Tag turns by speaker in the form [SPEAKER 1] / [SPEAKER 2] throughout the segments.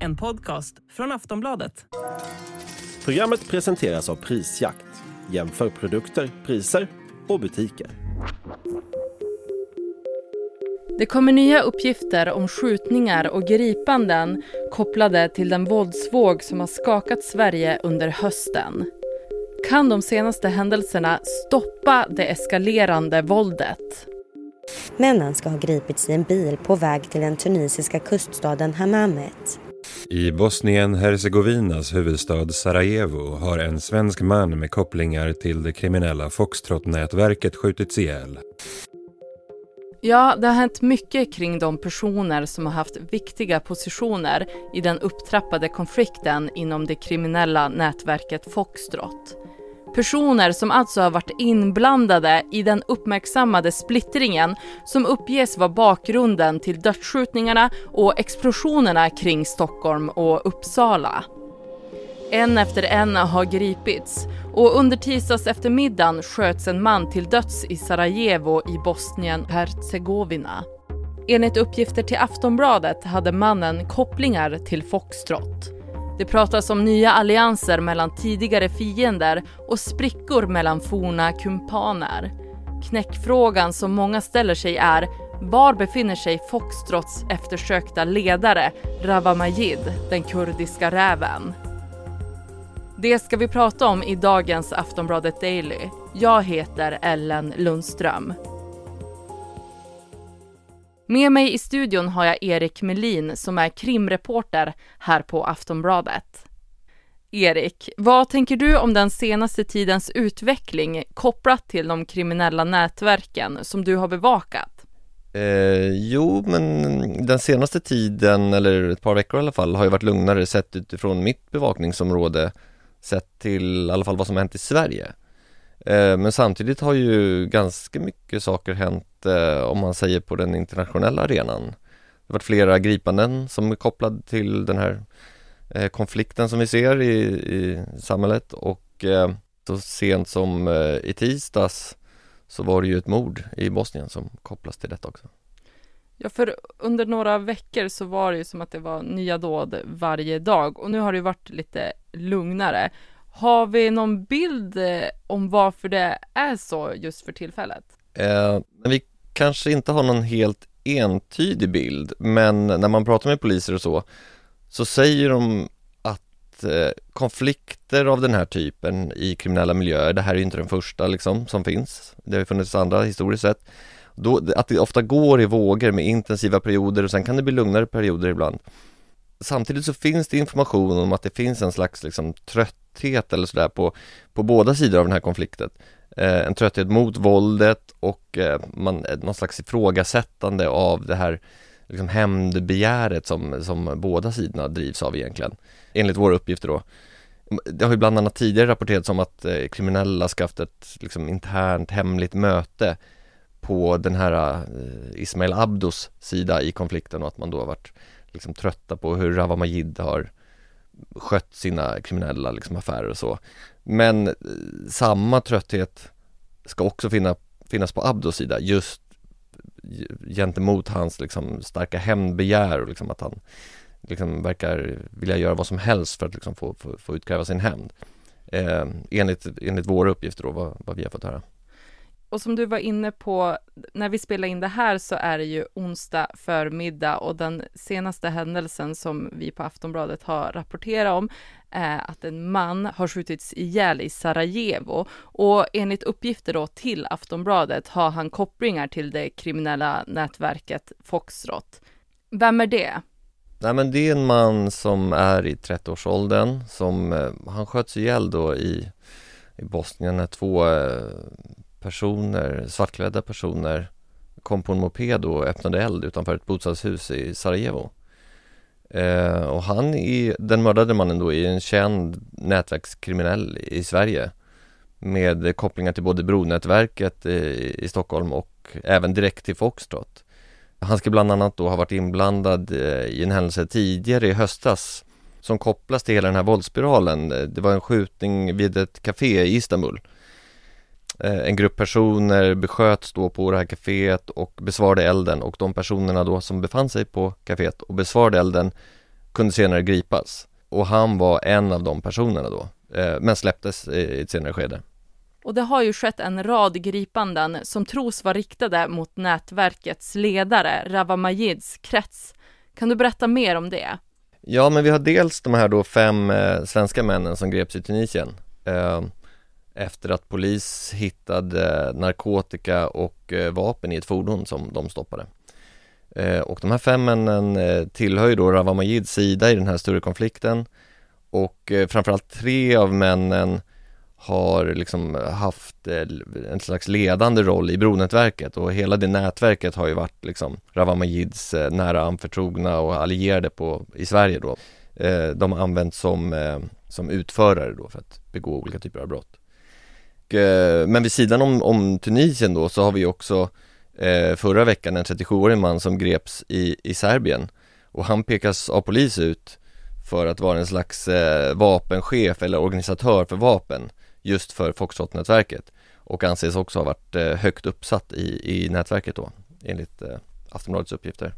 [SPEAKER 1] En podcast från Aftonbladet.
[SPEAKER 2] Programmet presenteras av Prisjakt. Jämför produkter, priser och butiker.
[SPEAKER 3] Det kommer nya uppgifter om skjutningar och gripanden kopplade till den våldsvåg som har skakat Sverige under hösten. Kan de senaste händelserna stoppa det eskalerande våldet?
[SPEAKER 4] Männen ska ha gripits i en bil på väg till den tunisiska kuststaden Hammamet.
[SPEAKER 5] I Bosnien-Hercegovinas huvudstad Sarajevo har en svensk man med kopplingar till det kriminella Foxtrot-nätverket skjutits ihjäl.
[SPEAKER 3] Ja, det har hänt mycket kring de personer som har haft viktiga positioner i den upptrappade konflikten inom det kriminella nätverket Foxtrot. Personer som alltså har varit inblandade i den uppmärksammade splittringen som uppges vara bakgrunden till dödsskjutningarna och explosionerna kring Stockholm och Uppsala. En efter en har gripits och under tisdags eftermiddagen sköts en man till döds i Sarajevo i Bosnien-Hercegovina. Enligt uppgifter till Aftonbladet hade mannen kopplingar till Foxtrot. Det pratas om nya allianser mellan tidigare fiender och sprickor mellan forna kumpaner. Knäckfrågan som många ställer sig är var befinner sig Foxtrots eftersökta ledare Rawa Majid, den kurdiska räven? Det ska vi prata om i dagens Aftonbladet Daily. Jag heter Ellen Lundström. Med mig i studion har jag Erik Melin som är krimreporter här på Aftonbladet. Erik, vad tänker du om den senaste tidens utveckling kopplat till de kriminella nätverken som du har bevakat?
[SPEAKER 6] Eh, jo, men den senaste tiden, eller ett par veckor i alla fall, har ju varit lugnare sett utifrån mitt bevakningsområde sett till i alla fall vad som har hänt i Sverige. Eh, men samtidigt har ju ganska mycket saker hänt eh, om man säger på den internationella arenan. Det har varit flera gripanden som är kopplade till den här eh, konflikten som vi ser i, i samhället och så sent som i tisdags så var det ju ett mord i Bosnien som kopplas till detta också.
[SPEAKER 3] Ja, för under några veckor så var det ju som att det var nya dåd varje dag och nu har det varit lite lugnare. Har vi någon bild eh, om varför det är så just för tillfället?
[SPEAKER 6] Eh, vi kanske inte har någon helt entydig bild, men när man pratar med poliser och så, så säger de att eh, konflikter av den här typen i kriminella miljöer, det här är ju inte den första liksom som finns, det har ju funnits andra historiskt sett, då, att det ofta går i vågor med intensiva perioder och sen kan det bli lugnare perioder ibland. Samtidigt så finns det information om att det finns en slags liksom, trötthet eller sådär på, på båda sidor av den här konflikten. Eh, en trötthet mot våldet och eh, man, eh, någon slags ifrågasättande av det här liksom, hämndbegäret som, som båda sidorna drivs av egentligen. Enligt våra uppgifter då. Mm, det har ju bland annat tidigare rapporterats om att eh, kriminella ska haft ett liksom, internt hemligt möte på den här eh, Ismail Abdos sida i konflikten och att man då har varit liksom trötta på hur Rawa Majid har skött sina kriminella liksom, affärer och så. Men eh, samma trötthet ska också finna, finnas på Abdos sida just eh, gentemot hans liksom, starka hämndbegär och liksom, att han liksom, verkar vilja göra vad som helst för att liksom, få, få, få utkräva sin hämnd. Eh, enligt, enligt våra uppgifter då, vad, vad vi har fått höra
[SPEAKER 3] och som du var inne på, när vi spelar in det här så är det ju onsdag förmiddag och den senaste händelsen som vi på Aftonbladet har rapporterat om är att en man har skjutits ihjäl i Sarajevo och enligt uppgifter då till Aftonbladet har han kopplingar till det kriminella nätverket Foxtrot. Vem är det?
[SPEAKER 6] Nej men det är en man som är i 30-årsåldern som, eh, han sköts ihjäl då i, i Bosnien när två eh, personer, svartklädda personer kom på en moped och öppnade eld utanför ett bostadshus i Sarajevo. Eh, och han är, den mördade mannen då är en känd nätverkskriminell i Sverige med kopplingar till både Bronätverket i, i Stockholm och även direkt till Foxtrot. Han ska bland annat då ha varit inblandad eh, i en händelse tidigare i höstas som kopplas till hela den här våldsspiralen. Det var en skjutning vid ett café i Istanbul eh, en grupp personer besköts då på det här kaféet och besvarade elden och de personerna då som befann sig på kaféet och besvarade elden kunde senare gripas och han var en av de personerna då eh, men släpptes i ett senare skede.
[SPEAKER 3] Och det har ju skett en rad gripanden som tros vara riktade mot nätverkets ledare Rawa Majids krets. Kan du berätta mer om det?
[SPEAKER 6] Ja, men vi har dels de här då fem eh, svenska männen som greps i Tunisien eh, efter att polis hittade narkotika och eh, vapen i ett fordon som de stoppade. Eh, och de här fem männen eh, tillhör ju då Rawa Majids sida i den här större konflikten och framförallt tre av männen har liksom haft en slags ledande roll i bronätverket och hela det nätverket har ju varit liksom Rawa Majids nära anförtrogna och allierade på, i Sverige då. De har använts som, som utförare då för att begå olika typer av brott. Eh, men vid sidan om, om Tunisien då så har vi också eh, förra veckan en 37-årig man som greps i, i Serbien och han pekas av polis ut för att vara en slags eh, vapenchef eller organisatör för vapen just för Foxtrot-nätverket och anses också ha varit högt uppsatt i, i nätverket då enligt eh, Aftonbladets uppgifter.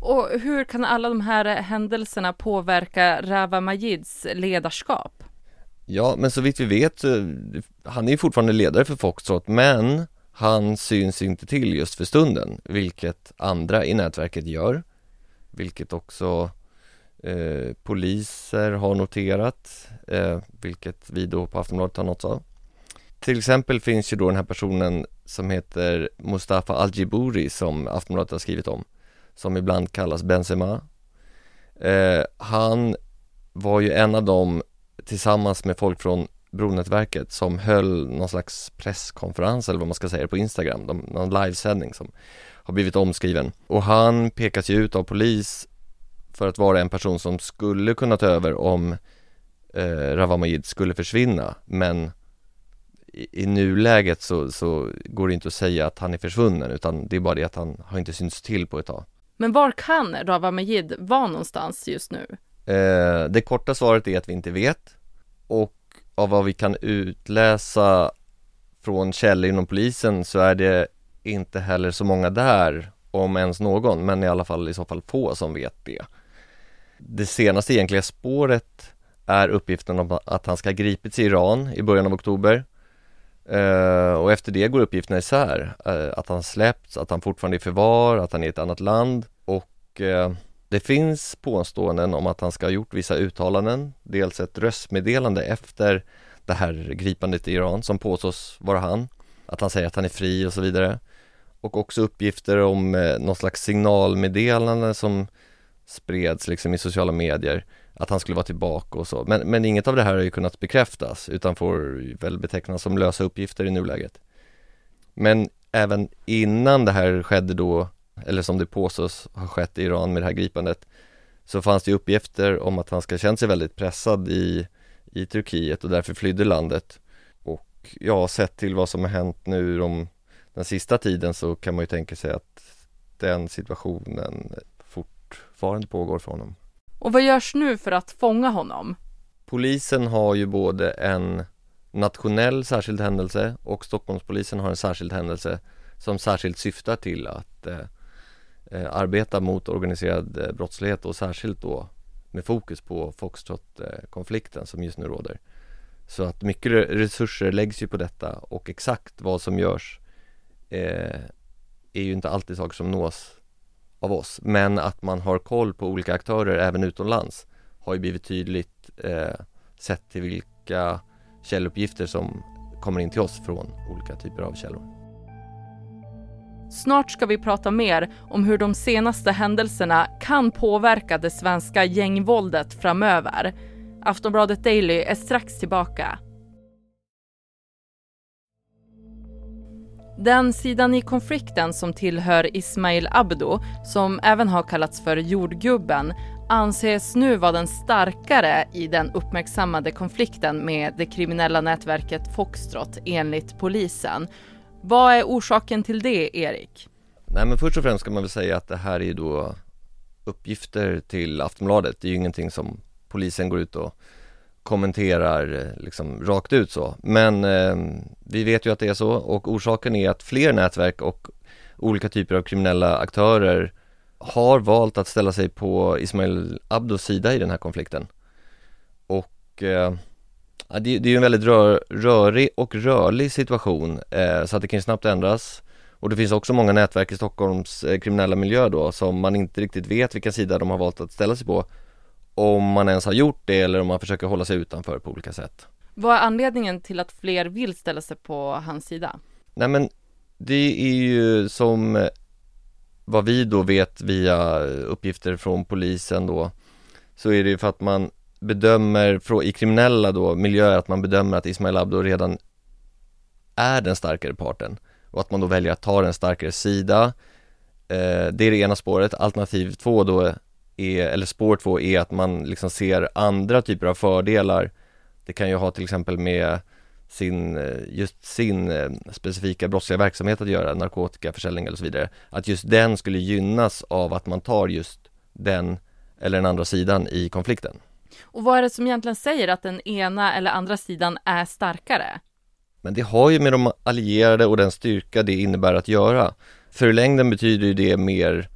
[SPEAKER 3] Och hur kan alla de här händelserna påverka Rawa Majids ledarskap?
[SPEAKER 6] Ja, men så vitt vi vet, eh, han är ju fortfarande ledare för Foxtrot, men han syns inte till just för stunden, vilket andra i nätverket gör, vilket också eh, poliser har noterat eh, vilket vi då på Aftonbladet har nåtts av. Till exempel finns ju då den här personen som heter Mustafa Al-Jibouri som Aftonbladet har skrivit om, som ibland kallas Benzema. Eh, han var ju en av dem tillsammans med folk från Bronätverket som höll någon slags presskonferens eller vad man ska säga på Instagram, de, någon livesändning som har blivit omskriven. Och han pekas ju ut av polis för att vara en person som skulle kunna ta över om eh, Ravamajid skulle försvinna men i, i nuläget så, så går det inte att säga att han är försvunnen utan det är bara det att han har inte synts till på ett tag.
[SPEAKER 3] Men var kan Rawa Majid vara någonstans just nu?
[SPEAKER 6] Eh, det korta svaret är att vi inte vet. Och av vad vi kan utläsa från källor inom polisen så är det inte heller så många där, om ens någon, men i alla fall i så fall få som vet det. Det senaste egentliga spåret är uppgiften om att han ska ha gripits i Iran i början av oktober. Eh, och efter det går uppgifterna isär, Eh, att han släppts, att han fortfarande är i förvar, att han är i ett annat land. Och eh, det finns påståenden om att han ska ha gjort vissa uttalanden, dels ett röstmeddelande efter det här gripandet i Iran som påstås vara han, att han säger att han är fri och så vidare och också uppgifter om eh, någon slags signalmeddelande som spreds liksom i sociala medier att han skulle vara tillbaka och så. Men, men inget av det här har ju kunnat bekräftas utan får väl betecknas som lösa uppgifter i nuläget. Men även innan det här skedde då, eller som det påstås ha skett i Iran med det här gripandet, så fanns det uppgifter om att han ska känt sig väldigt pressad i, i Turkiet och därför flydde landet. Och ja, sett till vad som har hänt nu de, den sista tiden så kan man ju tänka sig att den situationen fortfarande pågår för honom.
[SPEAKER 3] Och vad görs nu för att fånga honom?
[SPEAKER 6] Polisen har ju både en nationell särskild händelse och Stockholmspolisen har en särskild händelse som särskilt syftar till att eh Eh, arbeta mot organiserad eh, brottslighet och särskilt då med fokus på Foxtrot-konflikten som just nu råder. Så att mycket resurser läggs ju på detta och exakt vad som görs eh, är ju inte alltid saker som nås av oss. Men att man har koll på olika aktörer även utomlands har ju blivit tydligt eh, sett till vilka källuppgifter som kommer in till oss från olika typer av källor.
[SPEAKER 3] Snart ska vi prata mer om hur de senaste händelserna kan påverka det svenska gängvåldet framöver. Aftonbladet Daily är strax tillbaka. Den sidan i konflikten som tillhör Ismail Abdo, som även har kallats för jordgubben, anses nu vara den starkare i den uppmärksammade konflikten med det kriminella nätverket Foxtrot enligt polisen. Vad är orsaken till det, Erik?
[SPEAKER 6] Nej men först och främst ska man väl säga att det här är ju då uppgifter till Aftonbladet. Det är ju ingenting som polisen går ut och, kommenterar eh, liksom rakt ut så. Men eh, vi vet ju att det är så och orsaken är att fler nätverk och olika typer av kriminella aktörer har valt att ställa sig på Ismail Abdos sida i den här konflikten. Och eh, det, det är ju en väldigt rör, rörig och rörlig situation eh, så att det kan snabbt ändras. Och det finns också många nätverk i Stockholms eh, kriminella miljö då som man inte riktigt vet vilka sida de har valt att ställa sig på. Om man ens har gjort det eller om man försöker hålla sig utanför på olika sätt.
[SPEAKER 3] Vad är anledningen till att fler vill ställa sig på hans sida?
[SPEAKER 6] Nej men det är ju som eh, vad vi då vet via uppgifter från polisen då så är det ju för att man bedömer i kriminella då miljöer att man bedömer att Ismail Abdo redan är den starkare parten och att man då väljer att ta den starkare sida. Eh, Det är det ena spåret, alternativ två då är, eller spår två är att man liksom ser andra typer av fördelar. Det kan ju ha till exempel med sin, eh, just sin eh, specifika brottsliga verksamhet att göra, narkotikaförsäljning eller så vidare. Att just den skulle gynnas av att man tar just den eller den andra sidan i konflikten.
[SPEAKER 3] Och vad är det som egentligen säger att den ena eller andra sidan är starkare?
[SPEAKER 6] Men det har ju med de allierade och den styrka det innebär att göra. För i längden betyder ju det mer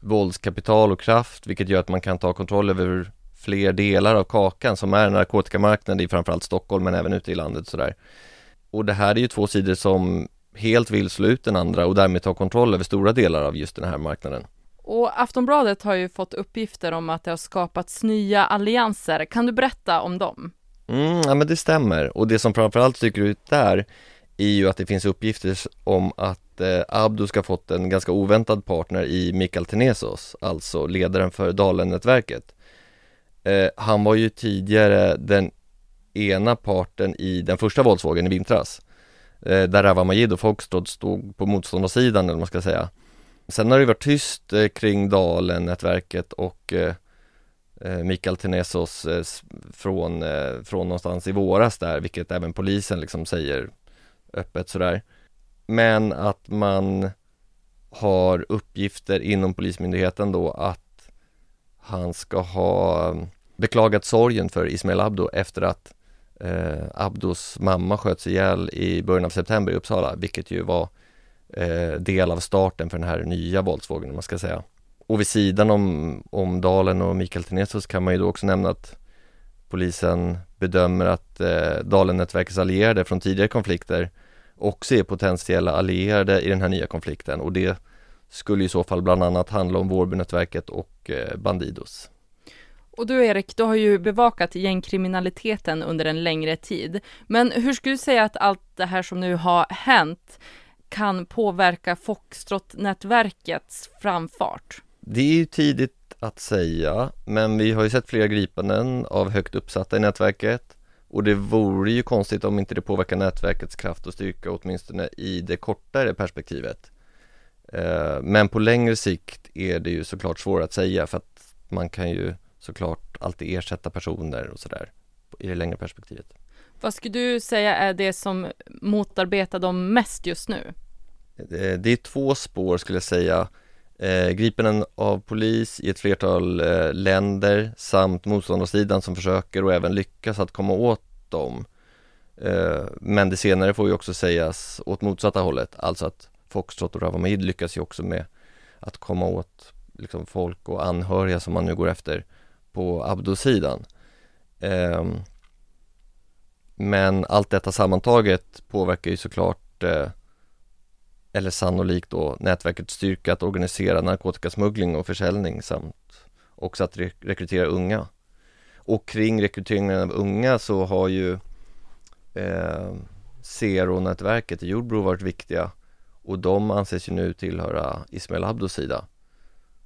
[SPEAKER 6] våldskapital och kraft, vilket gör att man kan ta kontroll över fler delar av kakan som är narkotikamarknaden i framförallt Stockholm men även ute i landet sådär. Och det här är ju två sidor som helt vill slå ut den andra och därmed ta kontroll över stora delar av just den här marknaden.
[SPEAKER 3] Och Aftonbladet har ju fått uppgifter om att det har skapats nya allianser. Kan du berätta om dem?
[SPEAKER 6] Mm, ja men det stämmer och det som framförallt sticker ut där är ju att det finns uppgifter om att eh, Abdo ska fått en ganska oväntad partner i Mikael Tenesos, alltså ledaren för Dalen-nätverket. Eh, han var ju tidigare den ena parten i den första våldsvågen i vintras, eh, där Rawa Majid och Foxtrot stod på motståndarsidan eller vad man ska säga. Sen har det varit tyst eh, kring Dalen-nätverket och eh, eh Mikael Tenesos eh, från, eh, från någonstans i våras där, vilket även polisen liksom säger öppet sådär. Men att man har uppgifter inom Polismyndigheten då att han ska ha mm, beklagat sorgen för Ismail Abdo efter att eh, Abdos mamma sköts ihjäl i början av september i Uppsala, vilket ju var eh, del av starten för den här nya våldsvågen, om man ska säga. Och vid sidan om, om Dalen och Mikael Tenesos kan man ju då också nämna att polisen bedömer att eh, Dalen-nätverkets allierade från tidigare konflikter också är potentiella allierade i den här nya konflikten och det skulle i så fall bland annat handla om Vårbynätverket och eh, Bandidos.
[SPEAKER 3] Och du Erik, du har ju bevakat gängkriminaliteten under en längre tid. Men hur skulle du säga att allt det här som nu har hänt kan påverka Foxtrot-nätverkets framfart?
[SPEAKER 6] Det är ju tidigt att säga, men vi har ju sett flera gripanden av högt uppsatta i nätverket och det vore ju konstigt om inte det påverkar nätverkets kraft och styrka åtminstone i det kortare perspektivet. Eh, men på längre sikt är det ju såklart svårt att säga för att man kan ju såklart alltid ersätta personer och sådär i det längre perspektivet.
[SPEAKER 3] Vad skulle du säga är det som motarbetar dem mest just nu?
[SPEAKER 6] Eh, det är två spår skulle jag säga eh, gripanden av polis i ett flertal eh, länder samt motståndarsidan som försöker och även lyckas att komma åt dem. Eh, men det senare får ju också sägas åt motsatta hållet, alltså att Foxtrot och Ravamid lyckas ju också med att komma åt liksom, folk och anhöriga som man nu går efter på Abdo-sidan. Ehm, men allt detta sammantaget påverkar ju såklart eh, eller sannolikt då nätverkets styrka att organisera narkotikasmuggling och försäljning samt också att re rekrytera unga. Och kring rekryteringen av unga så har ju eh, Zero-nätverket i Jordbro varit viktiga och de anses ju nu tillhöra Ismail Abdos sida.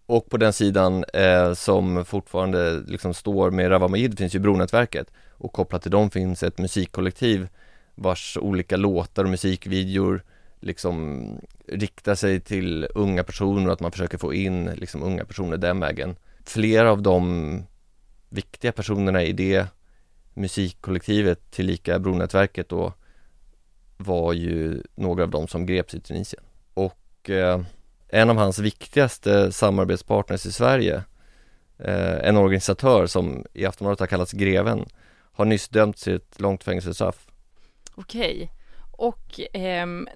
[SPEAKER 6] Och på den sidan eh, som fortfarande liksom står med Ravamid finns ju Bronätverket och kopplat till dem finns ett musikkollektiv vars olika låtar och musikvideor liksom riktar sig till unga personer och att man försöker få in liksom unga personer den vägen. Flera av de viktiga personerna i det musikkollektivet tillika Bronätverket då var ju några av dem som greps i Tunisien. Och eh, en av hans viktigaste samarbetspartners i Sverige, eh, en organisatör som i Aftonbladet har kallats Greven, har nyss dömts till ett långt fängelsestraff.
[SPEAKER 3] Okej. Och ehm,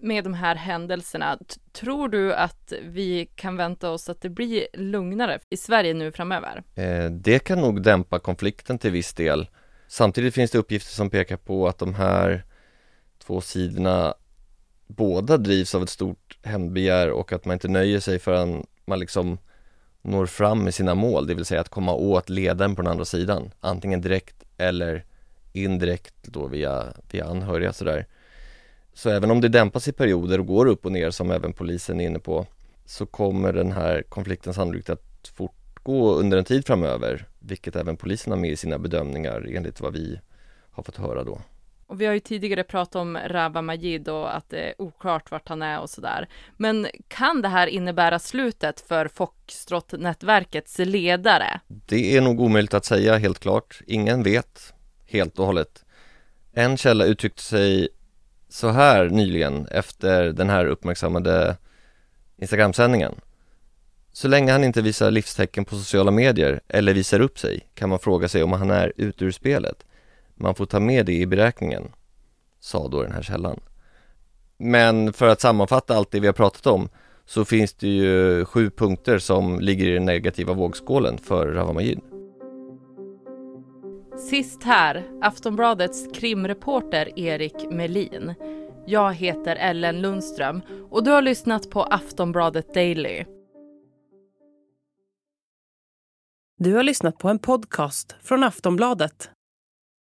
[SPEAKER 3] med de här händelserna, tror du att vi kan vänta oss att det blir lugnare i Sverige nu framöver?
[SPEAKER 6] Eh, det kan nog dämpa konflikten till viss del. Samtidigt finns det uppgifter som pekar på att de här två sidorna båda drivs av ett stort hämndbegär och att man inte nöjer sig förrän man liksom når fram med sina mål, det vill säga att komma åt ledaren på den andra sidan, antingen direkt eller indirekt då via, via anhöriga sådär. Så även om det dämpas i perioder och går upp och ner som även polisen är inne på, så kommer den här konflikten sannolikt att fortgå under en tid framöver, vilket även polisen har med i sina bedömningar enligt vad vi har fått höra då.
[SPEAKER 3] Och vi har ju tidigare pratat om Rawa Majid och att det är oklart vart han är och sådär. Men kan det här innebära slutet för Foxtrot-nätverkets ledare?
[SPEAKER 6] Det är nog omöjligt att säga helt klart. Ingen vet helt och hållet. En källa uttryckte sig så här nyligen efter den här uppmärksammade Instagramsändningen. Så länge han inte visar livstecken på sociala medier eller visar upp sig kan man fråga sig om han är ute ur spelet. Man får ta med det i beräkningen, sa då den här källan. Men för att sammanfatta allt det vi har pratat om så finns det ju sju punkter som ligger i den negativa vågskålen för Rawa Majid.
[SPEAKER 3] Sist här, Aftonbladets krimreporter Erik Melin. Jag heter Ellen Lundström och du har lyssnat på Aftonbladet Daily.
[SPEAKER 1] Du har lyssnat på en podcast från Aftonbladet.